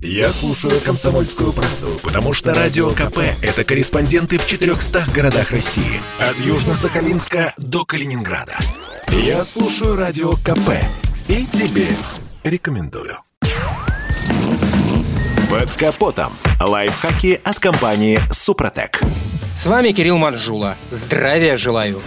Я слушаю «Комсомольскую правду», потому что «Радио КП» — это корреспонденты в 400 городах России. От Южно-Сахалинска до Калининграда. Я слушаю «Радио КП» и тебе рекомендую. Под капотом. Лайфхаки от компании «Супротек». С вами Кирилл Манжула. Здравия желаю.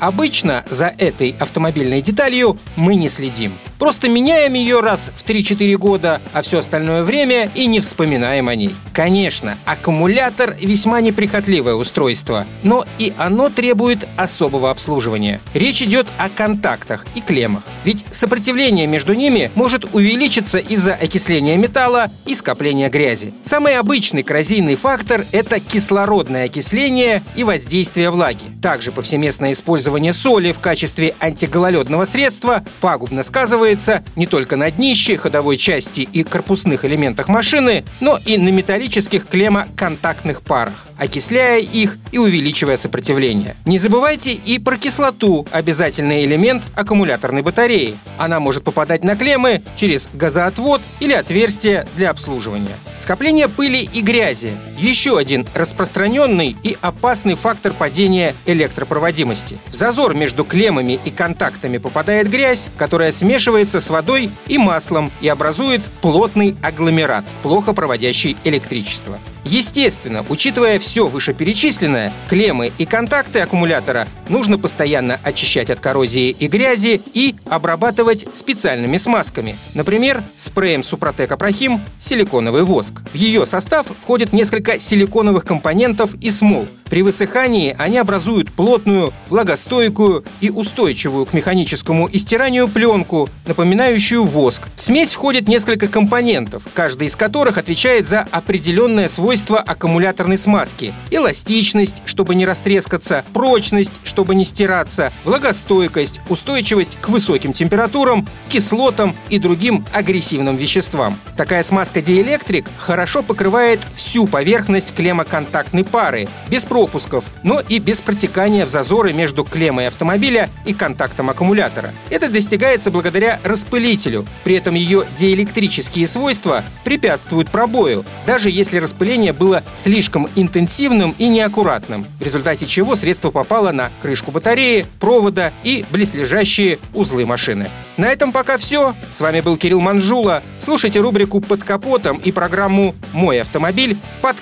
Обычно за этой автомобильной деталью мы не следим. Просто меняем ее раз в 3-4 года, а все остальное время и не вспоминаем о ней. Конечно, аккумулятор весьма неприхотливое устройство, но и оно требует особого обслуживания. Речь идет о контактах и клеммах. Ведь сопротивление между ними может увеличиться из-за окисления металла и скопления грязи. Самый обычный коррозийный фактор – это кислородное окисление и воздействие влаги. Также повсеместное использование соли в качестве антигололедного средства пагубно сказывается не только на днище, ходовой части и корпусных элементах машины, но и на металлических клеммоконтактных парах окисляя их и увеличивая сопротивление. Не забывайте и про кислоту, обязательный элемент аккумуляторной батареи. Она может попадать на клеммы через газоотвод или отверстие для обслуживания. Скопление пыли и грязи – еще один распространенный и опасный фактор падения электропроводимости. В зазор между клеммами и контактами попадает грязь, которая смешивается с водой и маслом и образует плотный агломерат, плохо проводящий электричество. Естественно, учитывая все вышеперечисленное, клеммы и контакты аккумулятора нужно постоянно очищать от коррозии и грязи и обрабатывать специальными смазками. Например, спреем Супротек Апрахим силиконовый воск. В ее состав входит несколько силиконовых компонентов и смол. При высыхании они образуют плотную, влагостойкую и устойчивую к механическому истиранию пленку, напоминающую воск. В смесь входит несколько компонентов, каждый из которых отвечает за определенное свойство аккумуляторной смазки. Эластичность, чтобы не растрескаться, прочность, чтобы не стираться, влагостойкость, устойчивость к высоким температурам, кислотам и другим агрессивным веществам. Такая смазка диэлектрик хорошо покрывает всю поверхность клеммоконтактной пары, без пропусков, но и без протекания в зазоры между клеммой автомобиля и контактом аккумулятора. Это достигается благодаря распылителю. При этом ее диэлектрические свойства препятствуют пробою, даже если распыление было слишком интенсивным и неаккуратным, в результате чего средство попало на крышку батареи, провода и близлежащие узлы машины. На этом пока все. С вами был Кирилл Манжула. Слушайте рубрику «Под капотом» и программу «Мой автомобиль» в